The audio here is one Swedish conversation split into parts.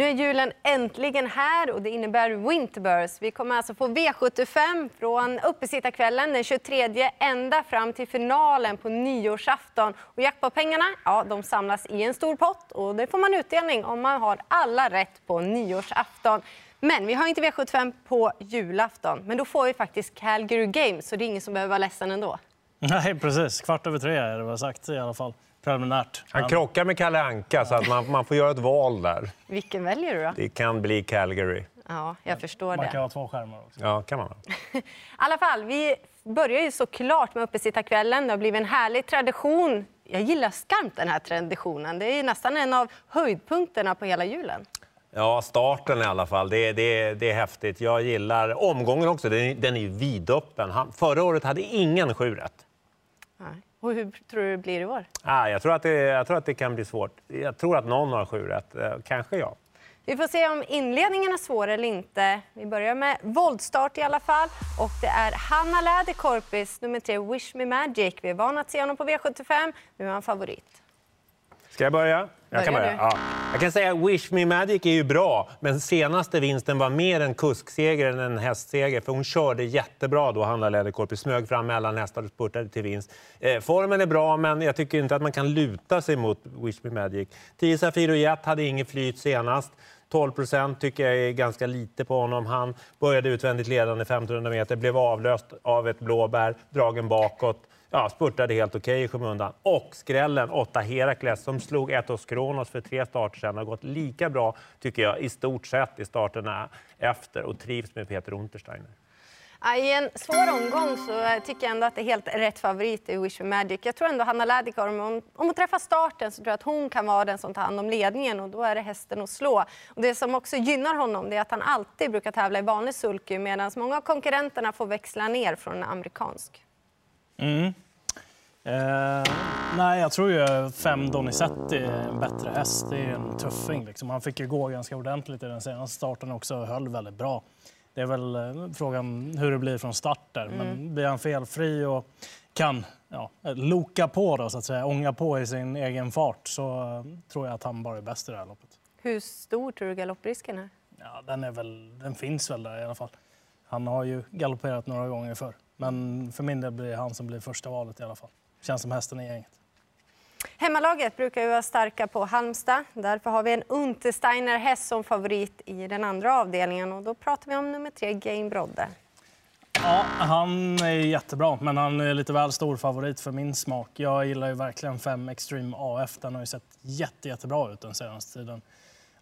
Nu är julen äntligen här och det innebär Winterburst. Vi kommer alltså få V75 från uppesittarkvällen den 23 ända fram till finalen på nyårsafton. Och jackpotpengarna ja, de samlas i en stor pott och det får man utdelning om man har alla rätt på nyårsafton. Men vi har inte V75 på julafton, men då får vi faktiskt Calgary Games så det är ingen som behöver vara ledsen ändå. Nej, precis. Kvart över tre är det väl sagt i alla fall preliminärt. Han krockar med Kalle Anka så att man, man får göra ett val där. Vilken väljer du då? Det kan bli Calgary. Ja, jag förstår Man det. kan ha två skärmar också. Ja, kan man. ha. I alla fall, vi börjar ju såklart med uppesittarkvällen. Det har blivit en härlig tradition. Jag gillar skarpt den här traditionen. Det är nästan en av höjdpunkterna på hela julen. Ja, starten i alla fall. Det, det, det är häftigt. Jag gillar omgången också. Den, är- den är vidöppen. Han, förra året hade ingen sju rätt. Nej. Och hur tror du det blir i år? Ah, jag, tror att det, jag tror att det kan bli svårt. Jag tror att någon har sju rätt. Eh, Kanske jag. Vi får se om inledningen är svår eller inte. Vi börjar med våldstart i alla fall. Och det är Hanna Läderkorpis, nummer tre, Wish Me Magic. Vi är vana att se honom på V75. Nu är han favorit. Ska jag börja? Jag kan Börja. Ja. Jag kan säga Wish Me Magic är ju bra, men senaste vinsten var mer en kuskseger än en hästseger. För hon körde jättebra då, Hanna Läderkorpi. Smög fram mellan hästar och spurtade till vinst. Eh, formen är bra, men jag tycker inte att man kan luta sig mot Wish Me Magic. 10 Safiro Jet hade inget flyt senast. 12 procent tycker jag är ganska lite på honom. Han började utvändigt ledande 1500 meter, blev avlöst av ett blåbär, dragen bakåt. Ja, spurtade helt okej i skymundan. Och skrällen, 8 Herakles, som slog Etos Kronos för tre starter sedan, har gått lika bra, tycker jag, i stort sett i starterna efter och trivs med Peter Untersteiner. I en svår omgång så tycker jag ändå att det är helt rätt favorit i Wish for Magic. Jag tror ändå Hanna Läderkorp, om hon, om hon träffar starten så tror jag att hon kan vara den som tar hand om ledningen och då är det hästen att slå. Och det som också gynnar honom det är att han alltid brukar tävla i vanlig sulky medan många av konkurrenterna får växla ner från en amerikansk. Eh, nej, jag tror ju fem Donizetti är en bättre häst. Det är en tuffing. Liksom. Han fick ju gå ganska ordentligt i den senaste starten också och höll väldigt bra. Det är väl eh, frågan hur det blir från start där. Men blir han felfri och kan ja, loka på då, så att säga, ånga på i sin egen fart så eh, tror jag att han bara är bäst i det här loppet. Hur stor tror du galopprisken är? Ja, den, är väl, den finns väl där i alla fall. Han har ju galopperat några gånger förr. Men för min del blir det han som blir första valet i alla fall. Känns som hästen i gänget. Hemmalaget brukar ju vara starka på Halmstad. Därför har vi en Untersteiner häst som favorit i den andra avdelningen. Och då pratar vi om nummer tre, Game Brodde. Ja, han är jättebra, men han är lite väl stor favorit för min smak. Jag gillar ju verkligen 5 Extreme AF. Den har ju sett jätte, jättebra ut den senaste tiden.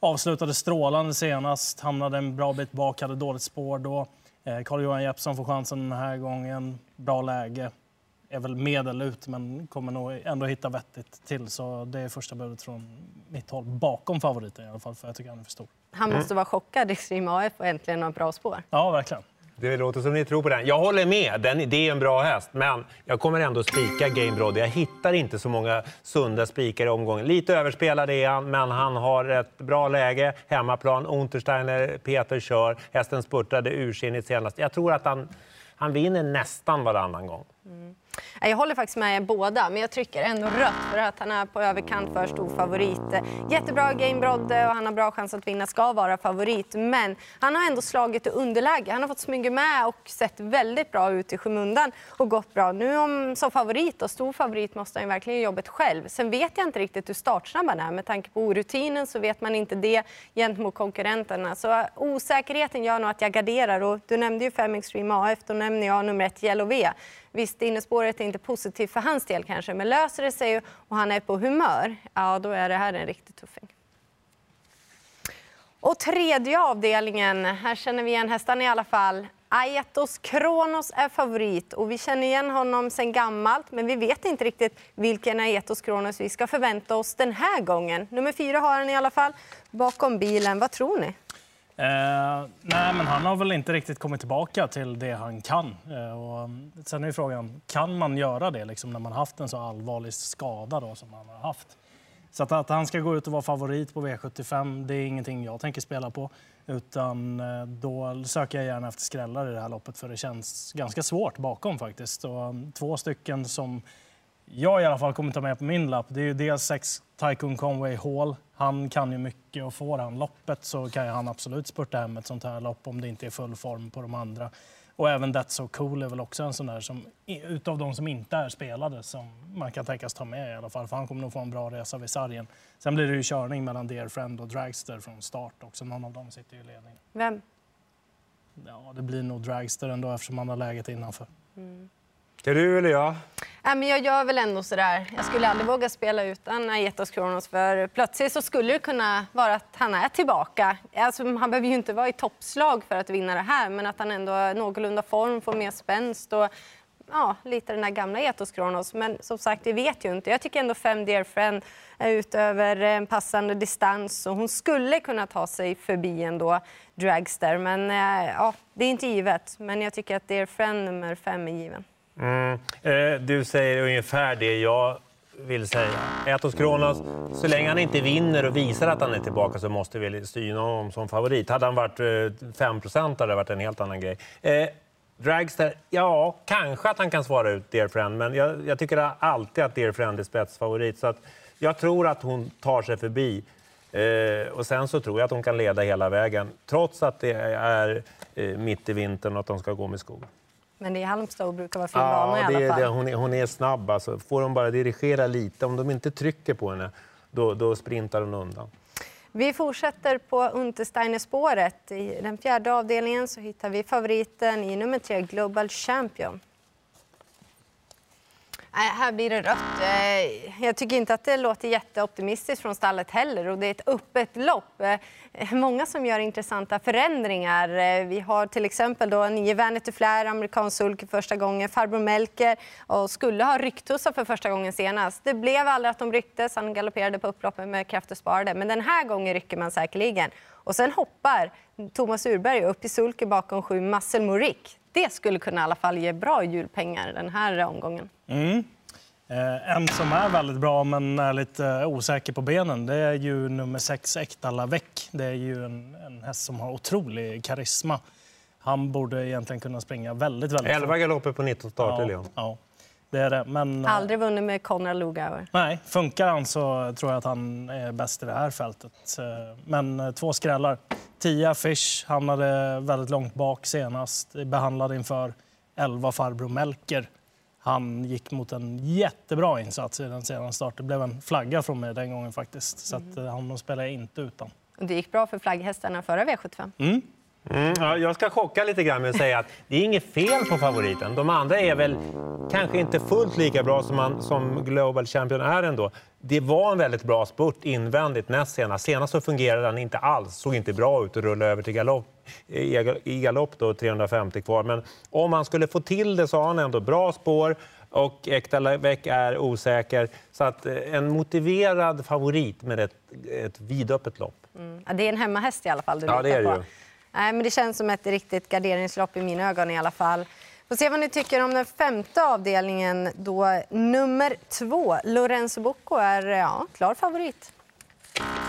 Avslutade strålande senast, hamnade en bra bit bak, hade dåligt spår då. Eh, Carl-Johan Jeppsson får chansen den här gången. Bra läge. Är väl medel ut, men kommer nog ändå hitta vettigt till. Så det är första budet från mitt håll, bakom favoriten i alla fall, för jag tycker han är för stor. Han måste vara chockad, Extreme AF, och äntligen ha bra spår. Ja, verkligen. Det låter som ni tror på den. Jag håller med, den, det är en bra häst. Men jag kommer ändå spika Game Brody. Jag hittar inte så många sunda spikar i omgången. Lite överspelad är han, men han har ett bra läge. Hemmaplan, Untersteiner, Peter kör. Hästen spurtade ursinnigt senast. Jag tror att han, han vinner nästan varannan gång. Mm. Jag håller faktiskt med er båda, men jag trycker ändå rött för att han är på överkant för stor favorit. Jättebra game Brodde och han har bra chans att vinna, ska vara favorit. Men han har ändå slagit i underläge. Han har fått smyga med och sett väldigt bra ut i skymundan och gått bra. Nu om, som favorit och stor favorit måste han ju verkligen göra jobbet själv. Sen vet jag inte riktigt hur startsnabb han är. Med tanke på orutinen så vet man inte det gentemot konkurrenterna. Så eh, osäkerheten gör nog att jag garderar. Och du nämnde ju 5 Extreme AF, då nämner jag nummer ett Yellow V. Visst, innespåret är inte positivt för hans del kanske, men löser det sig och han är på humör, ja då är det här en riktig tuffing. Och tredje avdelningen, här känner vi igen hästarna i alla fall. Aetos Kronos är favorit och vi känner igen honom sen gammalt men vi vet inte riktigt vilken Aetos Kronos vi ska förvänta oss den här gången. Nummer fyra har han i alla fall bakom bilen. Vad tror ni? Eh, nej, men han har väl inte riktigt kommit tillbaka till det han kan. Eh, och, mm, sen är ju frågan, kan man göra det liksom, när man haft en så allvarlig skada då, som han har haft? Så att, att han ska gå ut och vara favorit på V75, det är ingenting jag tänker spela på. Utan eh, då söker jag gärna efter skrällar i det här loppet för det känns ganska svårt bakom faktiskt. Och, mm, två stycken som jag i alla fall kommer ta med på min lapp, det är ju dels sex Tycoon Conway Hall. Han kan ju mycket och får han loppet så kan ju han absolut spurta hem ett sånt här lopp om det inte är full form på de andra. Och även That's So Cool är väl också en sån där som utav de som inte är spelade som man kan tänkas ta med i alla fall för han kommer nog få en bra resa vid sargen. Sen blir det ju körning mellan Dear Friend och Dragster från start också. Någon av dem sitter ju i ledningen. Vem? Ja, det blir nog Dragster ändå eftersom han har läget innanför. Mm. Ska du eller jag? Ja, men jag gör väl ändå sådär. Jag skulle aldrig våga spela utan Aetos Kronos för plötsligt så skulle det kunna vara att han är tillbaka. Alltså, han behöver ju inte vara i toppslag för att vinna det här men att han ändå har någorlunda form, får mer spänst och ja, lite den här gamla Etos Kronos. Men som sagt, vi vet ju inte. Jag tycker ändå Fem Dear Friend är utöver en passande distans och hon skulle kunna ta sig förbi ändå Dragster. Men eh, ja, det är inte givet. Men jag tycker att Dear Friend nummer fem är given. Mm. Eh, du säger ungefär det jag vill säga. Etos Kronos, så länge han inte vinner och visar att han är tillbaka så måste vi syna honom som favorit. Hade han varit eh, 5 hade det varit en helt annan grej. Eh, Dragster, ja, kanske att han kan svara ut Dear Friend, men jag, jag tycker alltid att Dear Friend är spetsfavorit. Så att jag tror att hon tar sig förbi. Eh, och sen så tror jag att hon kan leda hela vägen, trots att det är eh, mitt i vintern och att de ska gå med skor. Men det är Halmstad och brukar vara fin ja, bana i alla fall. Det, hon, är, hon är snabb. Alltså. Får de bara dirigera lite, om de inte trycker på henne, då, då sprintar hon undan. Vi fortsätter på Untersteiner-spåret. I den fjärde avdelningen så hittar vi favoriten i nummer tre, Global Champion. Här blir det rött. Eh, jag tycker inte att det låter jätteoptimistiskt från stallet heller. Och det är ett öppet lopp. Eh, många som gör intressanta förändringar. Eh, vi har till exempel då nio Vanity Flair, amerikansk sulk första gången. Farbror Melker och skulle ha rycktussar för första gången senast. Det blev aldrig att de rycktes. Han galopperade på upploppet med krafter sparade. Men den här gången rycker man säkerligen. Och sen hoppar Thomas Urberg upp i sulken bakom sju Muscle Morik. Det skulle kunna i alla fall ge bra julpengar den här omgången. Mm. Eh, en som är väldigt bra men är lite osäker på benen det är ju nummer sex, Ekta Lavec. Det är ju en, en häst som har otrolig karisma. Han borde egentligen kunna springa väldigt, väldigt 11 galopper på 19 starter, ja, ja, det är det. Men, eh, Aldrig vunnit med Konrad Lugauer. Nej, funkar han så tror jag att han är bäst i det här fältet. Eh, men två skrällar. 10 Fish hamnade väldigt långt bak senast. Behandlad inför 11 Farbror Melker han gick mot en jättebra insats i den senaste starten. Det blev en flagga från mig den gången faktiskt. Så att, mm. spelar jag inte utan. det gick bra för flagghästarna förra V75. Mm. Mm, ja, jag ska chocka lite grann med att säga att det är inget fel på favoriten. De andra är väl kanske inte fullt lika bra som, man, som Global Champion är ändå. Det var en väldigt bra spurt invändigt näst senast. Senast så fungerade den inte alls, såg inte bra ut att rulla över till galopp, i galopp då 350 kvar. Men om han skulle få till det så har han ändå bra spår och Ekdalbäck är osäker. Så att eh, en motiverad favorit med ett, ett vidöppet lopp. Mm. Ja, det är en hemmahäst i alla fall du ja, det är det på. Nej, men det känns som ett riktigt garderingslopp i mina ögon i alla fall. Får se vad ni tycker om den femte avdelningen då nummer två, Lorenzo Bocco, är ja, klar favorit.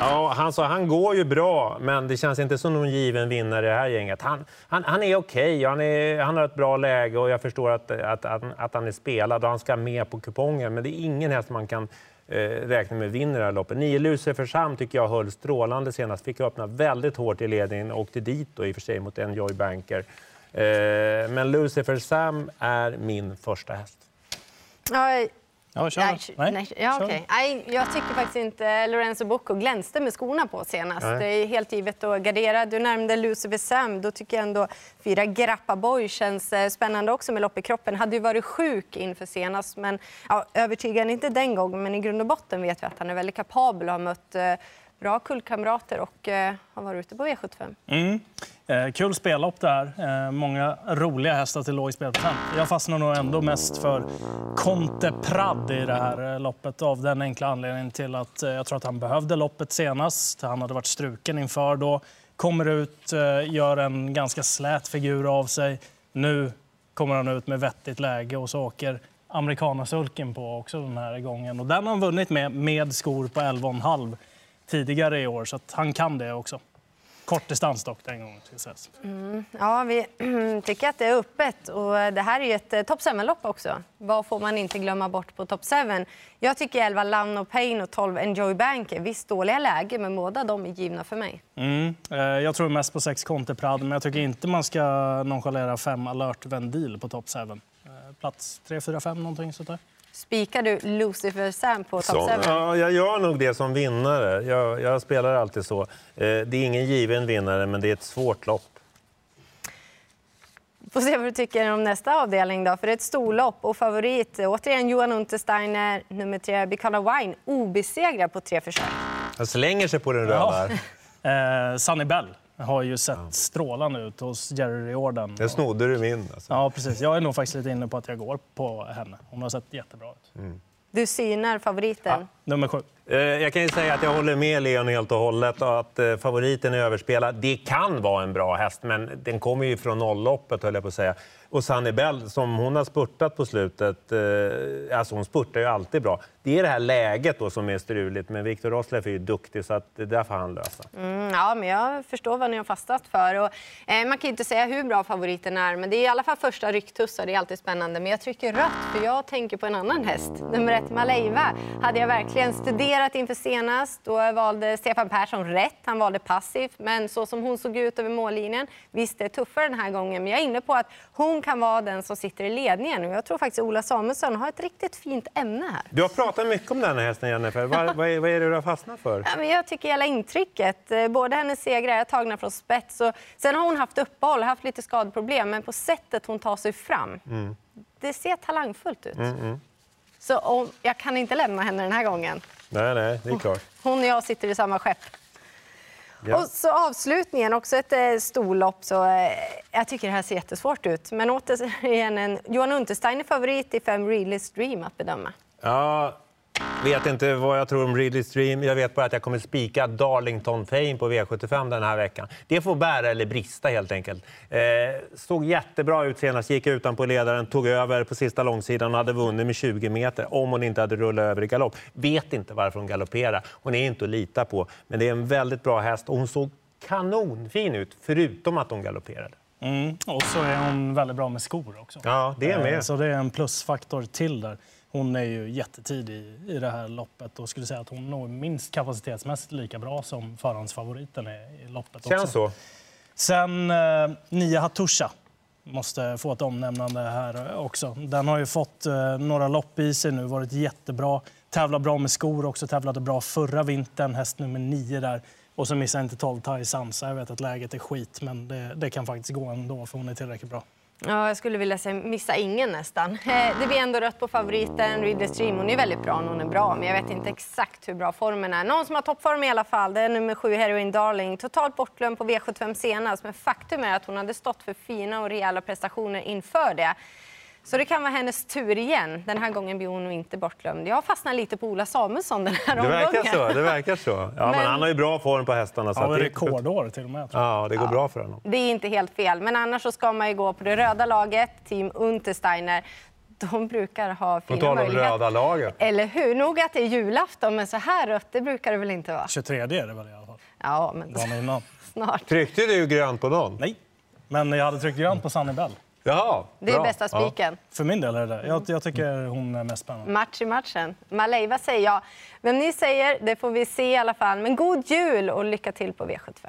Ja, han, sa, han går ju bra, men det känns inte som någon given vinnare i det här gänget. Han, han, han är okej, okay, han, han har ett bra läge och jag förstår att, att, att, att, han är spelad och han ska med på kupongen. Men det är ingen häst man kan eh, räkna med vinner det här loppet. Nio Lucifer Sam tycker jag höll strålande senast. Fick öppna väldigt hårt i ledningen och åkte dit då, i och för sig mot Enjoy Banker. Eh, men Lucifer Sam är min första häst. Ja, Ja, kör. Nej, nej. nej. Ja, okay. nej, jag tycker faktiskt inte Lorenzo Bocco glänste med skorna på senast. Nej. Det är helt givet att gardera. Du nämnde Lucifer Sam. Då tycker jag ändå fyra Grappa Boy känns eh, spännande också med lopp i kroppen. Hade ju varit sjuk inför senast, men ja, övertygande inte den gången. Men i grund och botten vet vi att han är väldigt kapabel och har mött eh, bra kullkamrater och eh, har varit ute på V75. Mm. Eh, kul spellopp där. Eh, många roliga hästar till låg spelprocent. Jag fastnar nog ändå mest för Conte Prad i det här eh, loppet av den enkla anledningen till att eh, jag tror att han behövde loppet senast. Han hade varit struken inför då. Kommer ut, eh, gör en ganska slät figur av sig. Nu kommer han ut med vettigt läge och så åker amerikanasulken på också den här gången. Och den har han vunnit med, med skor på 11,5 tidigare i år, så han kan det också. Kort distans dock den gången. Sägas. Ja, vi tycker att det är öppet. Och det här är ju ett eh, top 7-lopp också. Vad får man inte glömma bort på top 7? Jag tycker 11 Love No Pain och 12 Enjoy Bank är visst dåliga läge, men båda de är givna för mig. Mm. Eh, Jag tror mest på 6 Conte Prad, men jag tycker inte man ska nonchalera 5 Alert Vendil på top 7. Eh, Plats 3, 4, 5 någonting sånt där. Spikar du Lucifer Sam på top Så, 7? ja, jag gör nog det som vinnare. Jag, jag spelar alltid så. Eh, det är ingen given vinnare, men det är ett svårt lopp. Får se vad du tycker om nästa avdelning då, för det är ett storlopp och favorit. Återigen Johan Untersteiner, nummer tre, Bicala Wine, obesegrad på tre försök. Han slänger sig på den röda. Ja. Eh, Sunny Bell har ju sett strålande ut hos Jerry Riordan. Den snodde du min. Alltså. Ja, precis. Jag är nog faktiskt lite inne på att jag går på henne. Hon har sett jättebra ut. Du synar favoriten. Nummer sju. Eh, Jag kan ju säga att jag håller med Leon helt och hållet och att eh, favoriten är överspelad. Det kan vara en bra häst, men den kommer ju från nollloppet höll jag på att säga. Och Sunny Bell, som hon har spurtat på slutet, eh, alltså hon spurtar ju alltid bra. Det är det här läget då som är struligt, men Viktor Roslev är ju duktig så att det där får han lösa. Mm, ja, men jag förstår vad ni har fastnat för. Och, eh, man kan inte säga hur bra favoriten är, men det är i alla fall första rycktussar. Det är alltid spännande. Men jag trycker rött, för jag tänker på en annan häst. Nummer ett, Maleiva, hade jag verkligen studerat inför senast. Då valde Stefan Persson rätt. Han valde passivt, men så som hon såg ut över mållinjen, visst det är tuffare den här gången. Men jag är inne på att hon kan vara den som sitter i ledningen. Jag tror faktiskt Ola Samuelsson har ett riktigt fint ämne här. Du har pratat mycket om den här hästen, Jennifer. Vad, vad, är, vad är det du har fastnat för? Ja, men jag tycker hela intrycket. Eh, Både hennes segrar är tagna från spets. Och sen har hon haft uppehåll, haft lite skadeproblem, men på sättet hon tar sig fram, det ser talangfullt ut. Så om, jag kan inte lämna henne den här gången. Nej, nej, det är klart. Hon och jag sitter i samma skepp. Ja. Och så avslutningen, också ett eh, storlopp. Så, eh, jag tycker det här ser jättesvårt ut. Men återigen, en Johan Untersteiner favorit i fem Really Stream att bedöma. Ja, vet inte vad jag tror om Ridley Stream. Jag vet bara att jag kommer spika Darlington Fame på V75 den här veckan. Det får bära eller brista helt enkelt. Eh, såg jättebra ut senast, gick utanpå ledaren, tog över på sista långsidan och hade vunnit med 20 meter om hon inte hade rullat över i galopp. Vet inte varför hon galopperar. Hon är inte att lita på, men det är en väldigt bra häst och hon såg kanonfin ut, förutom att hon galopperade. Mm. Och så är hon väldigt bra med skor också. Ja, det är med. Eh, Så det är en plusfaktor till där. Hon är ju jättetidig i det här loppet och skulle säga att hon nog minst kapacitetsmässigt lika bra som förhandsfavoriten i loppet. Känns så. Sen eh, Nia Hatusha måste få ett omnämnande här också. Den har ju fått eh, några lopp i sig nu, varit jättebra. Tävlar bra med skor också, tävlade bra förra vintern, häst nummer nio där. Och så missar inte 12 Tai Sansa. Jag vet att läget är skit, men det, det kan faktiskt gå ändå för hon är tillräckligt bra. Ja, jag skulle vilja säga missa ingen nästan. Eh, det blir ändå rött på favoriten. Ridley Stream, hon är väldigt bra när hon är bra, men jag vet inte exakt hur bra formen är. Någon som har toppform i alla fall, det är nummer sju, Heroin Darling. Totalt bortglömd på V75 senast, men faktum är att hon hade stått för fina och rejäla prestationer inför det. Så det kan vara hennes tur igen. Den här gången blir hon inte bortglömd. Jag fastnar lite på Ola Samuelsson den här Det omgången. verkar så. Det verkar så. Ja, men... Men- han har ju bra form på hästarna. Så Ja, det- rekordår till och med. Ja, det går bra för honom. Det är inte helt fel, men annars så ska man ju gå på det röda laget, Team Untersteiner. De brukar ha fina om möjligheter. röda laget. Eller hur? Nog att det är julafton, men så här rött det brukar det väl inte vara? 23 är det väl i alla fall. Ja, men Dagen innan. snart. Tryckte du grönt på någon? Nej, men jag hade tryckt grönt på Sunny Bell. Jaha, Det är bra. bästa Ja. spiken. För min del är det det. Jag, jag tycker hon är mest spännande. Match i matchen. Maleiva säger jag. Vem ni säger, det får vi se i alla fall. Men god jul och lycka till på V75.